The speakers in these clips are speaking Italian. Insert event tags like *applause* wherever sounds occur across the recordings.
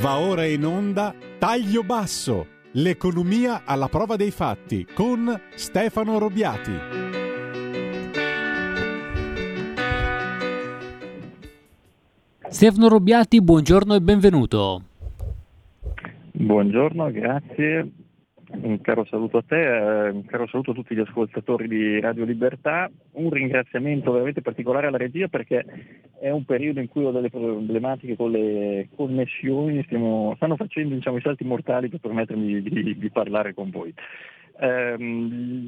Va ora in onda Taglio Basso, l'economia alla prova dei fatti con Stefano Robiati. Stefano Robiati, buongiorno e benvenuto. Buongiorno, grazie. Un caro saluto a te, eh, un caro saluto a tutti gli ascoltatori di Radio Libertà, un ringraziamento veramente particolare alla regia perché è un periodo in cui ho delle problematiche con le connessioni, stiamo, stanno facendo diciamo, i salti mortali per permettermi di, di parlare con voi. Eh,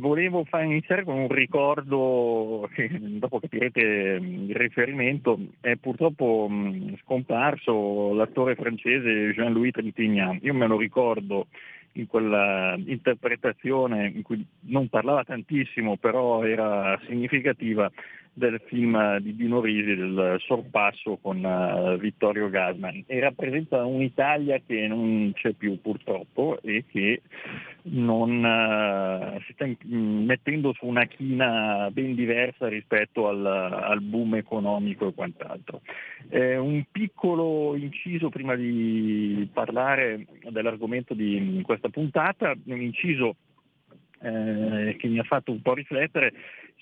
volevo far iniziare con un ricordo che dopo capirete il riferimento, è purtroppo mh, scomparso l'attore francese Jean-Louis Trintignant. Io me lo ricordo in quella interpretazione in cui non parlava tantissimo, però era significativa del film di Dino Risi, del sorpasso con uh, Vittorio Gasman e rappresenta un'Italia che non c'è più purtroppo e che non, uh, si sta mettendo su una china ben diversa rispetto al, al boom economico e quant'altro. Eh, un piccolo inciso prima di parlare dell'argomento di questa puntata, un inciso eh, che mi ha fatto un po' riflettere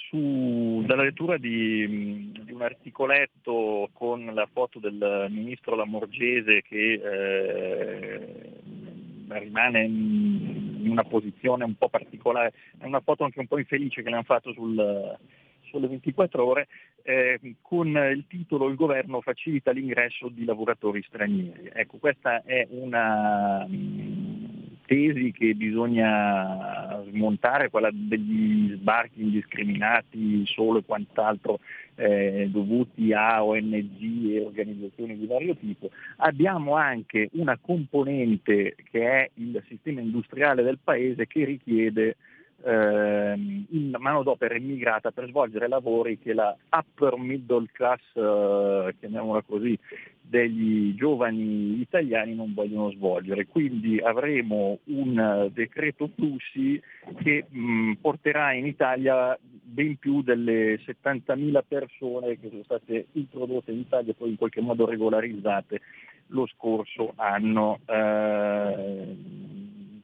su, dalla lettura di, di, un articoletto con la foto del ministro Lamorgese che eh, rimane in una posizione un po' particolare, è una foto anche un po' infelice che le hanno fatto sul, sulle 24 ore, eh, con il titolo Il governo facilita l'ingresso di lavoratori stranieri. Ecco, questa è una tesi che bisogna smontare, quella degli sbarchi indiscriminati solo e quant'altro eh, dovuti a ONG e organizzazioni di vario tipo, abbiamo anche una componente che è il sistema industriale del paese che richiede eh, in manodopera immigrata per svolgere lavori che la upper middle class, eh, chiamiamola così, degli giovani italiani non vogliono svolgere. Quindi avremo un decreto flussi che mh, porterà in Italia ben più delle 70.000 persone che sono state introdotte in Italia e poi in qualche modo regolarizzate lo scorso anno. Eh,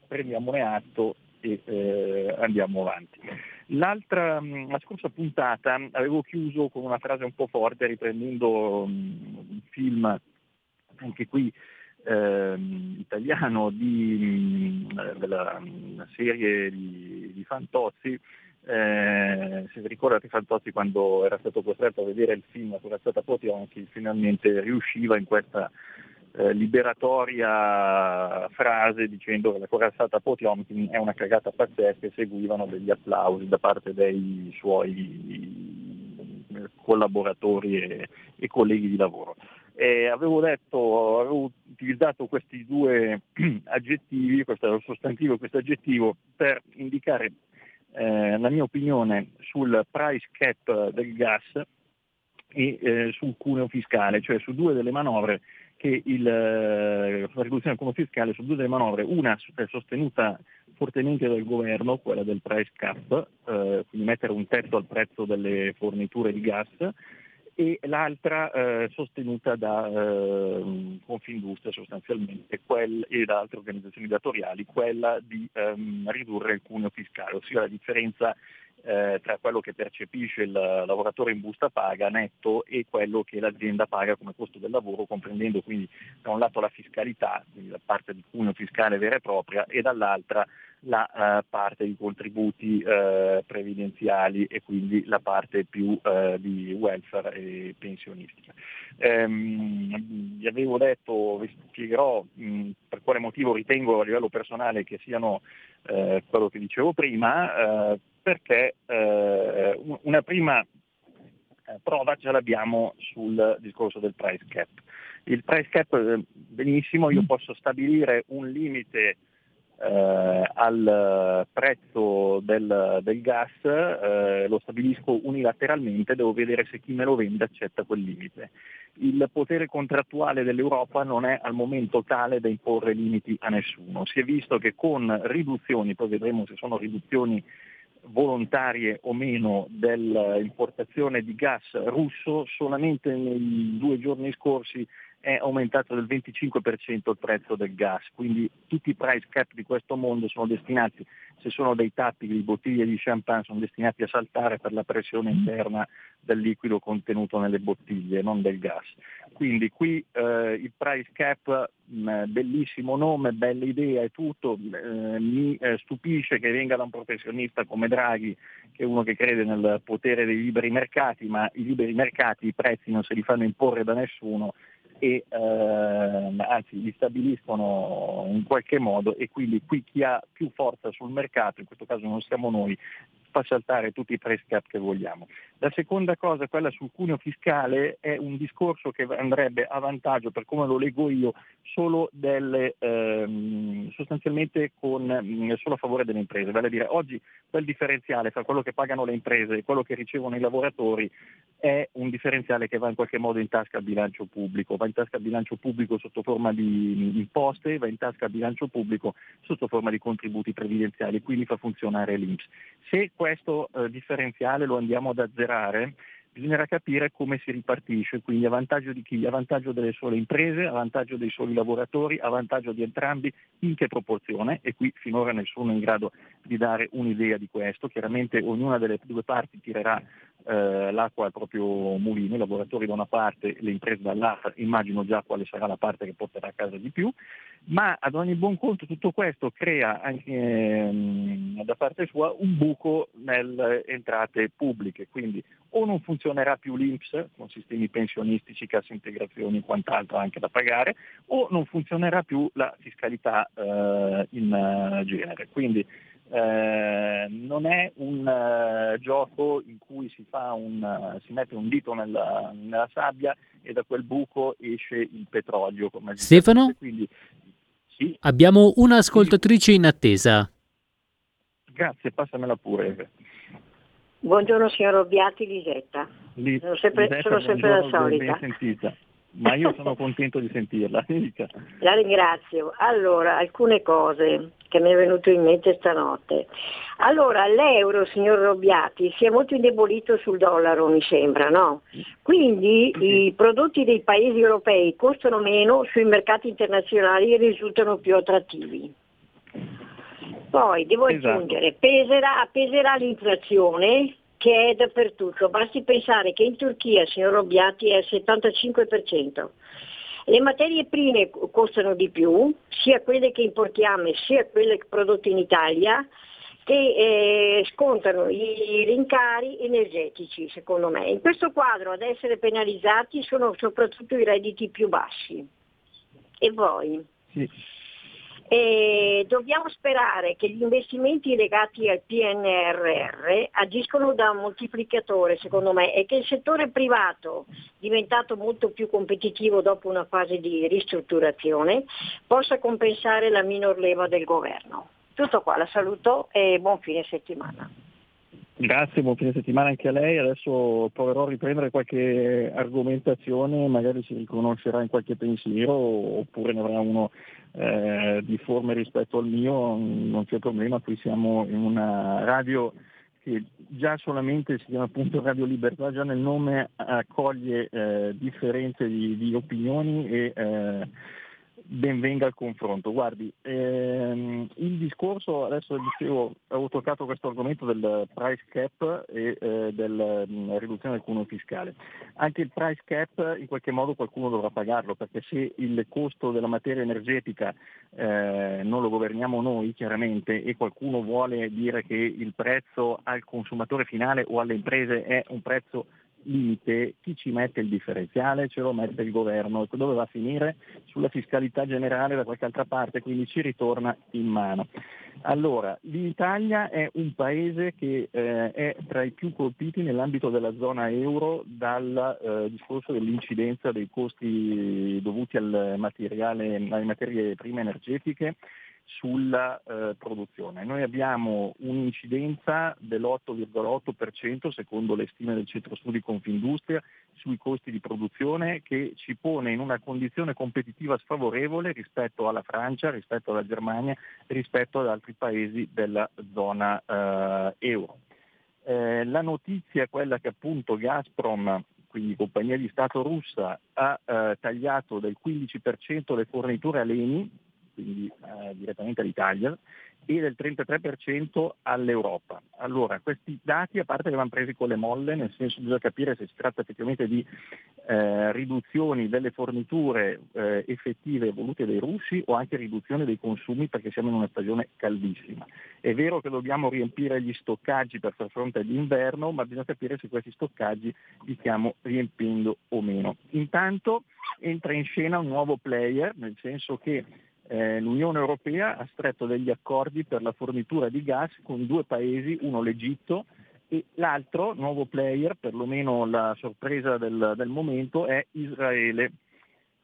prendiamone atto e eh, andiamo avanti. L'altra, mm, la scorsa puntata avevo chiuso con una frase un po' forte riprendendo um, un film, anche qui eh, italiano, di, mm, della serie di, di Fantozzi, eh, se vi ricordate Fantozzi quando era stato costretto a vedere il film sulla stata Potionchi finalmente riusciva in questa eh, liberatoria frase dicendo che la corazzata Potionkin è una cagata pazzesca e seguivano degli applausi da parte dei suoi eh, collaboratori e, e colleghi di lavoro. Eh, avevo detto, avevo utilizzato questi due *clears throat* aggettivi, questo sostantivo e questo aggettivo, per indicare eh, la mia opinione sul price cap del gas e eh, sul cuneo fiscale, cioè su due delle manovre che il, eh, la riduzione del cuneo fiscale su due delle manovre, una è sostenuta fortemente dal governo, quella del price cap, eh, quindi mettere un tetto al prezzo delle forniture di gas, e l'altra eh, sostenuta da eh, Confindustria sostanzialmente quel, e da altre organizzazioni datoriali, quella di ehm, ridurre il cuneo fiscale, ossia la differenza eh, tra quello che percepisce il lavoratore in busta paga netto e quello che l'azienda paga come costo del lavoro, comprendendo quindi da un lato la fiscalità, quindi la parte di cuneo fiscale vera e propria, e dall'altra la uh, parte di contributi uh, previdenziali e quindi la parte più uh, di welfare e pensionistica. Um, vi avevo detto, vi spiegherò mh, per quale motivo ritengo a livello personale che siano quello che dicevo prima, perché eh, una prima eh, prova ce l'abbiamo sul discorso del price cap. Il price cap, eh, benissimo, io mm. posso stabilire un limite eh, al prezzo del, del gas, eh, lo stabilisco unilateralmente, devo vedere se chi me lo vende accetta quel limite. Il potere contrattuale dell'Europa non è al momento tale da imporre limiti a nessuno. Si è visto che con riduzioni, poi vedremo se sono riduzioni volontarie o meno dell'importazione di gas russo, solamente nei due giorni scorsi è aumentato del 25% il prezzo del gas, quindi tutti i price cap di questo mondo sono destinati, se sono dei tappi di bottiglie di champagne, sono destinati a saltare per la pressione mm. interna del liquido contenuto nelle bottiglie, non del gas. Quindi qui eh, il price cap, mh, mm, bellissimo nome, bella idea e tutto, eh, mi eh, stupisce che venga da un professionista come Draghi, che è uno che crede nel potere dei liberi mercati, ma i liberi mercati i prezzi non se li fanno imporre da nessuno e eh, anzi li stabiliscono in qualche modo e quindi qui chi ha più forza sul mercato, in questo caso non siamo noi, fa saltare tutti i price cap che vogliamo. La seconda cosa, quella sul cuneo fiscale, è un discorso che andrebbe a vantaggio, per come lo leggo io, solo delle, ehm, con, mm, solo a favore delle imprese. Vale a dire, oggi quel differenziale fra quello che pagano le imprese e quello che ricevono i lavoratori è un differenziale che va in qualche modo in tasca al bilancio pubblico, va in tasca al bilancio pubblico sotto forma di imposte, va in tasca al bilancio pubblico sotto forma di contributi previdenziali, quindi fa funzionare l'Inps. Se questo eh, differenziale lo andiamo ad azzerare, bisognerà capire come si ripartisce, quindi a vantaggio di chi? A vantaggio delle sole imprese, a vantaggio dei soli lavoratori, a vantaggio di entrambi, in che proporzione? E qui finora nessuno è in grado di dare un'idea di questo, chiaramente ognuna delle due parti tirerà eh, l'acqua al proprio mulino, i lavoratori da una parte, le imprese dall'altra, immagino già quale sarà la parte che porterà a casa di più, ma ad ogni buon conto tutto questo crea anche ehm, da parte sua un buco nelle entrate pubbliche, quindi o non funzionerà più l'Inps con sistemi pensionistici, cassa integrazioni e quant'altro anche da pagare, o non funzionerà più la fiscalità eh, in uh, genere. Quindi eh, non è un uh, gioco in cui si, un, uh, si mette un dito nella, nella, sabbia e da quel buco esce il petrolio. Stefano? Quindi, sì. Abbiamo un'ascoltatrice in attesa. Grazie, passamela pure. Buongiorno signor Robbiati, Lisetta. Li, sono sempre, Lisetta, sono sempre la solita. Ma io sono contento di sentirla. *laughs* La ringrazio. Allora, alcune cose che mi è venuto in mente stanotte. Allora, l'euro, signor Robbiati, si è molto indebolito sul dollaro, mi sembra, no? Quindi i prodotti dei paesi europei costano meno, sui mercati internazionali risultano più attrattivi. Poi devo esatto. aggiungere, peserà, peserà l'inflazione che è dappertutto. Basti pensare che in Turchia, signor Robbiati, è il 75%. Le materie prime costano di più, sia quelle che importiamo sia quelle prodotte in Italia, che eh, scontano i rincari energetici, secondo me. In questo quadro ad essere penalizzati sono soprattutto i redditi più bassi. E voi? Sì. E dobbiamo sperare che gli investimenti legati al PNRR agiscono da moltiplicatore, secondo me, e che il settore privato, diventato molto più competitivo dopo una fase di ristrutturazione, possa compensare la minor leva del governo. Tutto qua, la saluto e buon fine settimana. Grazie, buon fine settimana anche a lei. Adesso proverò a riprendere qualche argomentazione, magari si riconoscerà in qualche pensiero oppure ne avrà uno eh, difforme rispetto al mio, non c'è problema, qui siamo in una radio che già solamente si chiama appunto Radio Libertà, già nel nome accoglie eh, differenze di, di, opinioni e eh, benvenga il confronto. Guardi, ehm, il discorso, adesso dicevo, avevo toccato questo argomento del price cap e eh, della mm, riduzione del cuneo fiscale. Anche il price cap in qualche modo qualcuno dovrà pagarlo, perché se il costo della materia energetica eh, non lo governiamo noi chiaramente e qualcuno vuole dire che il prezzo al consumatore finale o alle imprese è un prezzo limite chi ci mette il differenziale? Ce lo mette il governo. Dove va a finire? Sulla fiscalità generale da qualche altra parte, quindi ci ritorna in mano. Allora, l'Italia è un paese che eh, è tra i più colpiti nell'ambito della zona euro dal eh, discorso dell'incidenza dei costi dovuti al materiale, alle materie prime energetiche sulla eh, produzione. Noi abbiamo un'incidenza dell'8,8% secondo le stime del Centro Studi Confindustria sui costi di produzione che ci pone in una condizione competitiva sfavorevole rispetto alla Francia, rispetto alla Germania, rispetto ad altri paesi della zona eh, euro. Eh, la notizia è quella che appunto Gazprom quindi compagnia di Stato russa, ha eh, tagliato del 15% le forniture a Leni, quindi eh, direttamente all'Italia, e del 33% all'Europa. Allora, questi dati, a parte che vanno presi con le molle, nel senso bisogna capire se si tratta effettivamente di eh, riduzioni delle forniture eh, effettive volute dai russi o anche riduzione dei consumi perché siamo in una stagione caldissima. È vero che dobbiamo riempire gli stoccaggi per far fronte all'inverno, ma bisogna capire se questi stoccaggi li stiamo riempendo o meno. Intanto entra in scena un nuovo player, nel senso che eh, l'Unione Europea ha stretto degli accordi per la fornitura di gas con due paesi, uno l'Egitto e l'altro, nuovo player, perlomeno la sorpresa del, del momento, è Israele.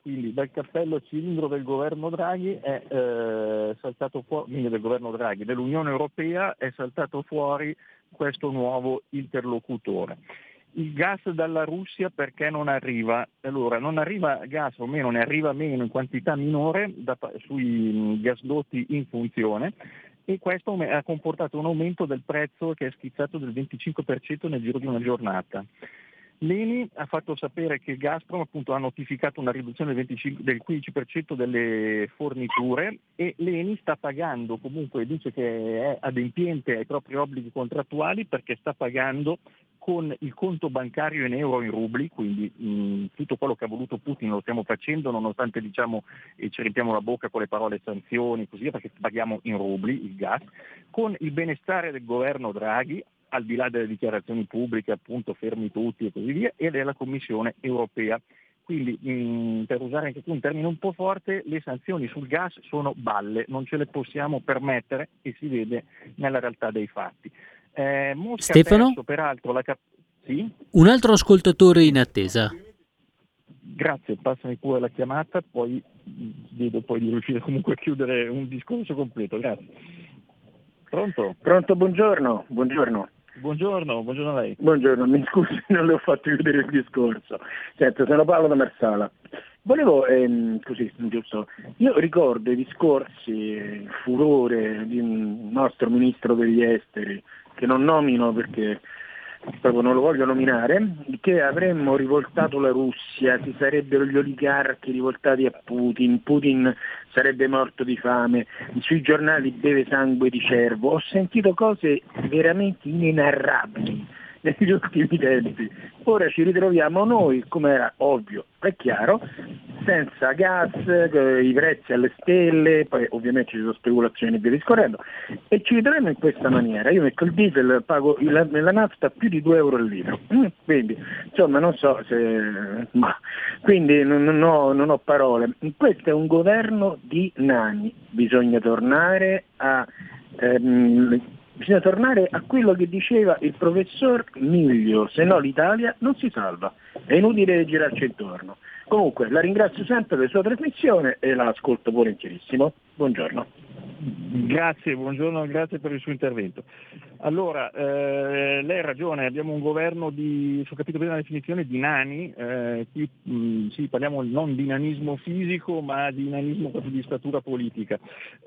Quindi dal cappello cilindro del governo Draghi è eh, saltato fuori, del governo Draghi, dell'Unione Europea è saltato fuori questo nuovo interlocutore il gas dalla Russia perché non arriva? Allora, non arriva gas o meno, ne arriva meno in quantità minore da, sui gasdotti in funzione e questo ha comportato un aumento del prezzo che è schizzato del 25% nel giro di una giornata. L'ENI ha fatto sapere che Gazprom appunto, ha notificato una riduzione del, 25, del 15% delle forniture e l'ENI sta pagando, comunque dice che è adempiente ai propri obblighi contrattuali perché sta pagando con il conto bancario in euro e in rubli, quindi mh, tutto quello che ha voluto Putin lo stiamo facendo nonostante diciamo, ci riempiamo la bocca con le parole sanzioni così via perché paghiamo in rubli il gas, con il benestare del governo Draghi al di là delle dichiarazioni pubbliche, appunto fermi tutti e così via, e della Commissione europea. Quindi, mh, per usare anche qui un termine un po' forte, le sanzioni sul gas sono balle, non ce le possiamo permettere e si vede nella realtà dei fatti. Eh, Stefano? Perso, peraltro, la cap- sì? Un altro ascoltatore in attesa. Grazie, passami pure la chiamata, poi vedo poi di riuscire comunque a chiudere un discorso completo. Grazie. Pronto? Pronto, buongiorno. buongiorno. Buongiorno, buongiorno a lei. Buongiorno, mi scusi, *laughs* non le ho fatto chiudere il discorso. Certo, sono Paolo da Marsala. Volevo, ehm, così, giusto, io ricordo i discorsi, il furore di un nostro ministro degli esteri, che non nomino perché proprio non lo voglio nominare, che avremmo rivoltato la Russia, ci sarebbero gli oligarchi rivoltati a Putin, Putin sarebbe morto di fame, sui giornali beve sangue di cervo, ho sentito cose veramente inenarrabili negli ultimi tempi. Ora ci ritroviamo noi, come era ovvio e chiaro, senza gas, eh, i prezzi alle stelle, poi ovviamente ci sono speculazioni e via discorrendo, e ci ritroviamo in questa maniera. Io metto il diesel, pago la, la nafta più di 2 euro al litro, mm, quindi insomma non so se... ma quindi non, ho, non ho parole. Questo è un governo di nani, bisogna tornare a... Ehm, bisogna tornare a quello che diceva il professor Miglio, se no l'Italia non si salva, è inutile girarci intorno. Comunque la ringrazio sempre per la sua trasmissione e la ascolto volentierissimo. Buongiorno. Grazie, buongiorno, grazie per il suo intervento. Allora, eh, lei ha ragione, abbiamo un governo di, se ho capito bene la definizione, di nani, eh, qui mh, sì, parliamo non di nanismo fisico ma di nanismo proprio di statura politica.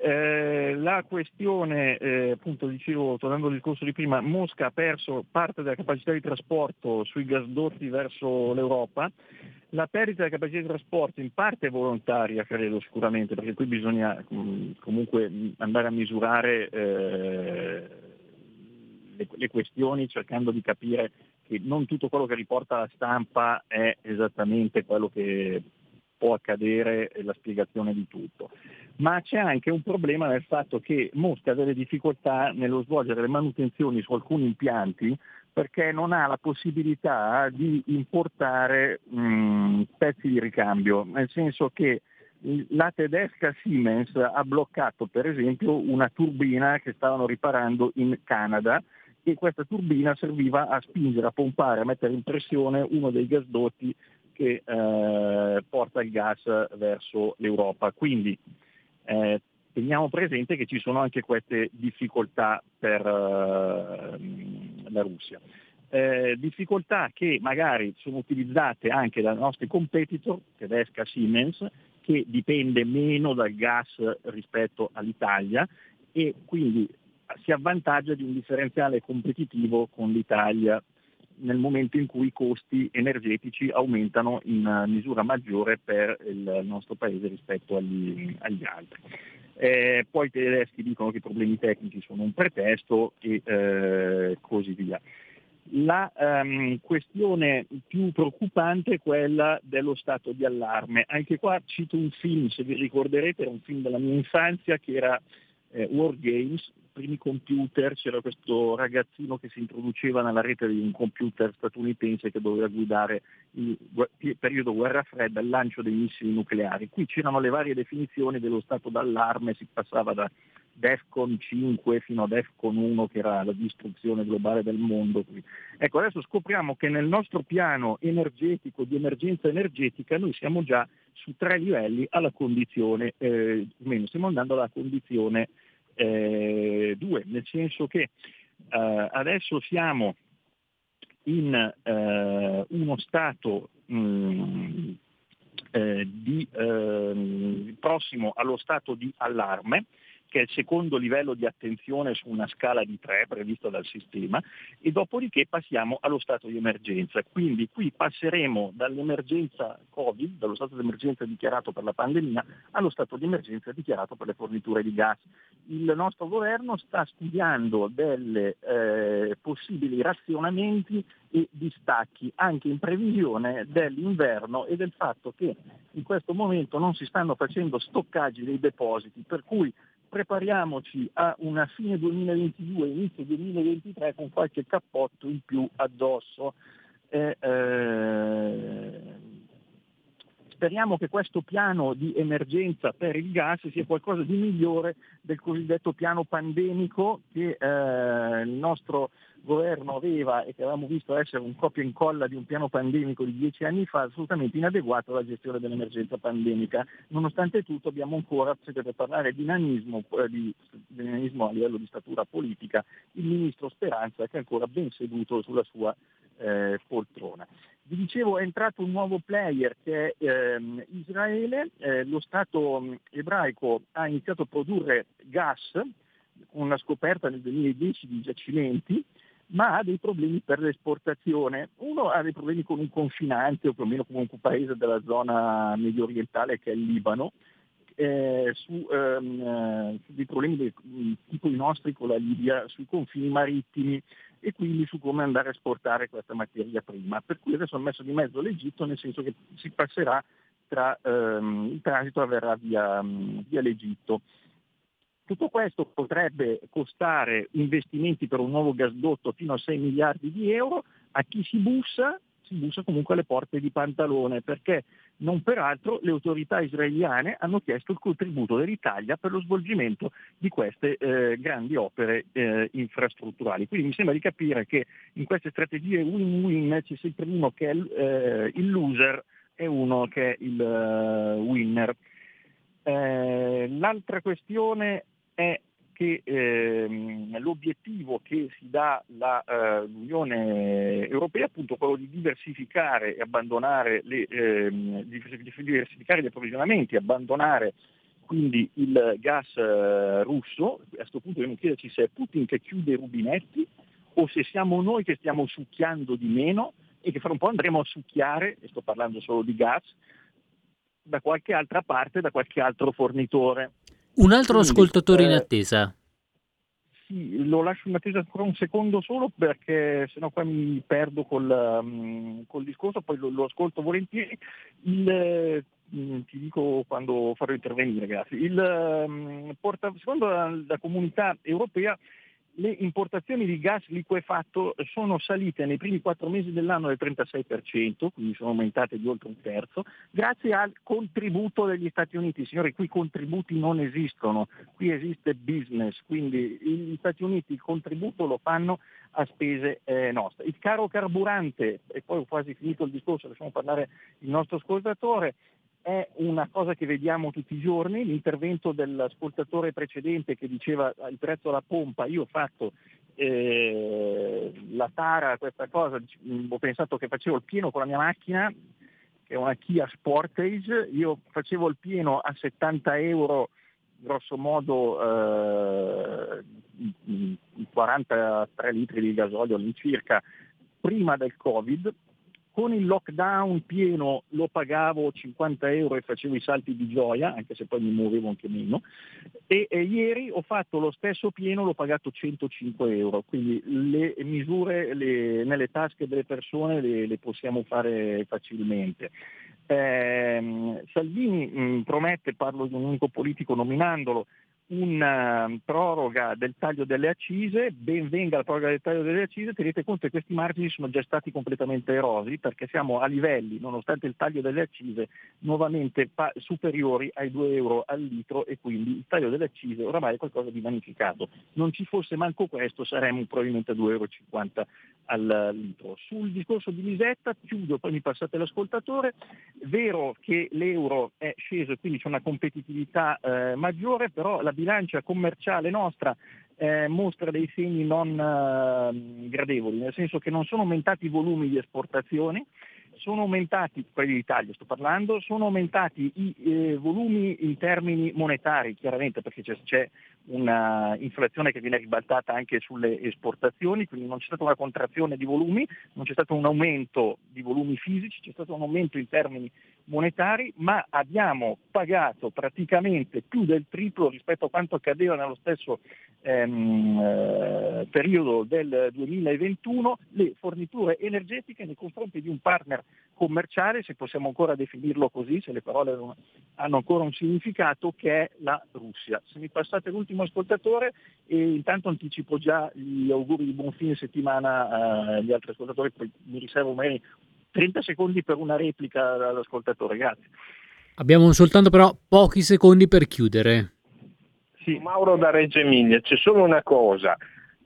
Eh, la questione, eh, appunto dicevo, tornando al discorso di prima, Mosca ha perso parte della capacità di trasporto sui gasdotti verso l'Europa, la perdita della capacità di trasporto in parte è volontaria, credo sicuramente, perché qui bisogna mh, comunque andare a misurare eh, le, le, questioni cercando di capire che non tutto quello che riporta la stampa è esattamente quello che può accadere e la spiegazione di tutto. Ma c'è anche un problema nel fatto che Mosca ha delle difficoltà nello svolgere le manutenzioni su alcuni impianti perché non ha la possibilità di importare mh, pezzi di ricambio, nel senso che la tedesca Siemens ha bloccato per esempio una turbina che stavano riparando in Canada e questa turbina serviva a spingere, a pompare, a mettere in pressione uno dei gasdotti che eh, porta il gas verso l'Europa. Quindi eh, teniamo presente che ci sono anche queste difficoltà per eh, la Russia. Eh, difficoltà che magari sono utilizzate anche dai nostri competitor, tedesca Siemens, che dipende meno dal gas rispetto all'Italia e quindi si avvantaggia di un differenziale competitivo con l'Italia nel momento in cui i costi energetici aumentano in misura maggiore per il nostro paese rispetto agli, agli altri. Eh, poi i tedeschi dicono che i problemi tecnici sono un pretesto e eh, così via. La um, questione più preoccupante è quella dello stato di allarme. Anche qua cito un film, se vi ricorderete, era un film della mia infanzia che era eh, War Games, primi computer, c'era questo ragazzino che si introduceva nella rete di un computer statunitense che doveva guidare il periodo guerra fredda, il lancio dei missili nucleari. Qui c'erano le varie definizioni dello stato d'allarme, si passava da DEFCON 5 fino a DEFCON 1 che era la distruzione globale del mondo. Ecco, adesso scopriamo che nel nostro piano energetico, di emergenza energetica, noi siamo già su tre livelli alla condizione, eh, meno, stiamo andando alla condizione eh, due, nel senso che eh, adesso siamo in eh, uno stato mh, mm, eh, di, ehm, prossimo allo stato di allarme, che è il secondo livello di attenzione su una scala di tre previsto dal sistema, e dopodiché passiamo allo stato di emergenza. Quindi qui passeremo dall'emergenza Covid, dallo stato di emergenza dichiarato per la pandemia, allo stato di emergenza dichiarato per le forniture di gas. Il nostro governo sta studiando dei eh, possibili razionamenti e distacchi anche in previsione dell'inverno e del fatto che in questo momento non si stanno facendo stoccaggi dei depositi, per cui prepariamoci a una fine 2022, inizio 2023 con qualche cappotto in più addosso. Eh, eh, speriamo che questo piano di emergenza per il gas sia qualcosa di migliore del cosiddetto piano pandemico che eh, il nostro governo aveva e che avevamo visto essere un copia e incolla di un piano pandemico di dieci anni fa, assolutamente inadeguato alla gestione dell'emergenza pandemica. Nonostante tutto abbiamo ancora, se deve parlare di dinamismo, eh, di dinamismo a livello di statura politica, il ministro Speranza che è ancora ben seduto sulla sua eh, poltrona. Vi dicevo è entrato un nuovo player che è ehm, Israele, eh, lo Stato mm, ebraico ha iniziato a produrre gas con una scoperta nel 2010 di giacimenti ma ha dei problemi per l'esportazione. Uno ha dei problemi con un confinante o più o meno comunque un paese della zona medio orientale che è il Libano, eh, su, ehm, eh, su, dei problemi del, tipo i nostri con la Libia, sui confini marittimi e quindi su come andare a esportare questa materia prima. Per cui adesso hanno messo di mezzo l'Egitto nel senso che si passerà tra ehm, il transito avverrà via, via l'Egitto. Tutto questo potrebbe costare investimenti per un nuovo gasdotto fino a 6 miliardi di euro, a chi si bussa si bussa comunque alle porte di pantalone perché non peraltro le autorità israeliane hanno chiesto il contributo dell'Italia per lo svolgimento di queste eh, grandi opere eh, infrastrutturali. Quindi mi sembra di capire che in queste strategie win-win c'è sempre uno che è eh, il loser e uno che è il eh, winner. Eh, l'altra questione è che ehm, l'obiettivo che si dà la, eh, l'Unione Europea è appunto quello di diversificare e abbandonare le, ehm, diversificare gli approvvigionamenti, abbandonare quindi il gas eh, russo, a questo punto dobbiamo chiederci se è Putin che chiude i rubinetti o se siamo noi che stiamo succhiando di meno e che fra un po' andremo a succhiare, e sto parlando solo di gas, da qualche altra parte, da qualche altro fornitore. Un altro Quindi, ascoltatore eh, in attesa. Sì, lo lascio in attesa ancora un secondo solo perché sennò qua mi perdo col, um, col discorso, poi lo, lo ascolto volentieri. Il, um, ti dico quando farò intervenire, grazie. Il, um, porta, secondo la, la comunità europea le importazioni di gas liquefatto sono salite nei primi quattro mesi dell'anno del 36%, quindi sono aumentate di oltre un terzo, grazie al contributo degli Stati Uniti. Signori, qui contributi non esistono, qui esiste business, quindi gli Stati Uniti il contributo lo fanno a spese eh, nostre. Il caro carburante, e poi ho quasi finito il discorso, lasciamo parlare il nostro ascoltatore, è una cosa che vediamo tutti i giorni, l'intervento dell'ascoltatore precedente che diceva il prezzo alla pompa, io ho fatto eh, la tara questa cosa, ho pensato che facevo il pieno con la mia macchina, che è una Kia Sportage, io facevo il pieno a 70 euro grosso modo eh, 43 litri di gasolio all'incirca prima del Covid, con il lockdown pieno lo pagavo 50 euro e facevo i salti di gioia, anche se poi mi muovevo anche meno, e, e ieri ho fatto lo stesso pieno, l'ho pagato 105 euro, quindi le misure le, nelle tasche delle persone le, le possiamo fare facilmente. Eh, Salvini mh, promette, parlo di un unico politico nominandolo, una ehm, proroga del taglio delle accise, ben venga la proroga del taglio delle accise, tenete conto che questi margini sono già stati completamente erosi perché siamo a livelli, nonostante il taglio delle accise, nuovamente pa- superiori ai 2 euro al litro e quindi il taglio delle accise oramai è qualcosa di vanificato. Non ci fosse manco questo saremmo probabilmente a 2,50 euro al litro. Sul discorso di Lisetta, chiudo, poi mi passate l'ascoltatore, vero che l'euro è sceso e quindi c'è una competitività eh, maggiore, però la bilancia commerciale nostra eh, mostra dei segni non eh, gradevoli, nel senso che non sono aumentati i volumi di esportazioni, sono aumentati, quelli d'Italia sto parlando, sono aumentati i eh, volumi in termini monetari, chiaramente perché c'è, c'è un'inflazione che viene ribaltata anche sulle esportazioni, quindi non c'è stata una contrazione di volumi, non c'è stato un aumento di volumi fisici, c'è stato un aumento in termini monetari, ma abbiamo pagato praticamente più del triplo rispetto a quanto accadeva nello stesso ehm, eh, periodo del 2021 le forniture energetiche nei confronti di un partner commerciale, se possiamo ancora definirlo così, se le parole hanno ancora un significato, che è la Russia. Se mi passate l'ultimo ascoltatore, e intanto anticipo già gli auguri di buon fine settimana agli altri ascoltatori, poi mi riservo magari 30 secondi per una replica all'ascoltatore, grazie. Abbiamo soltanto però pochi secondi per chiudere. Sì. Mauro da Reggio Emilia, c'è solo una cosa,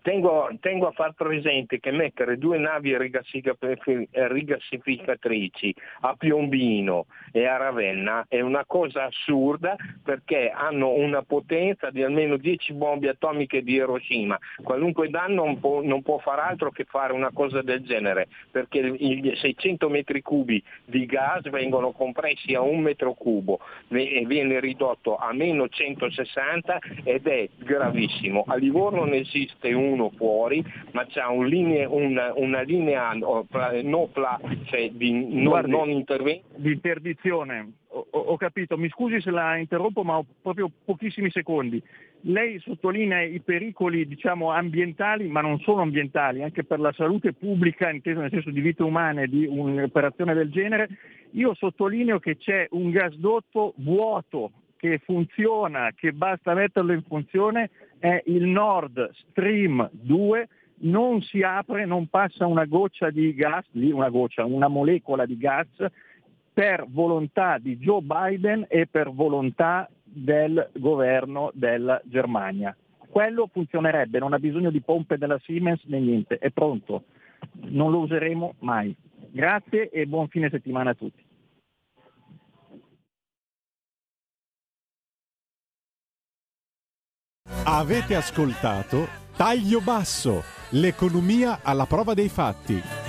Tengo, tengo, a far presente che mettere due navi rigassificatrici a Piombino e a Ravenna è una cosa assurda perché hanno una potenza di almeno 10 bombe atomiche di Hiroshima. Qualunque danno non può, non può far altro che fare una cosa del genere perché i 600 metri cubi di gas vengono compressi a un metro cubo e viene ridotto a meno 160 ed è gravissimo. A Livorno ne esiste un uno fuori, ma c'è un linee, una, una, linea no, pla, cioè di no, Guardi, non intervento. Di interdizione, ho, ho, capito, mi scusi se la interrompo ma ho proprio pochissimi secondi. Lei sottolinea i pericoli diciamo, ambientali, ma non solo ambientali, anche per la salute pubblica, inteso nel senso di vite umane, di un'operazione del genere. Io sottolineo che c'è un gasdotto vuoto che funziona, che basta metterlo in funzione, è il Nord Stream 2, non si apre, non passa una goccia di gas, lì una goccia, una molecola di gas, per volontà di Joe Biden e per volontà del governo della Germania. Quello funzionerebbe, non ha bisogno di pompe della Siemens né niente, è pronto. Non lo useremo mai. Grazie e buon fine settimana a tutti. Avete ascoltato Taglio Basso, l'economia alla prova dei fatti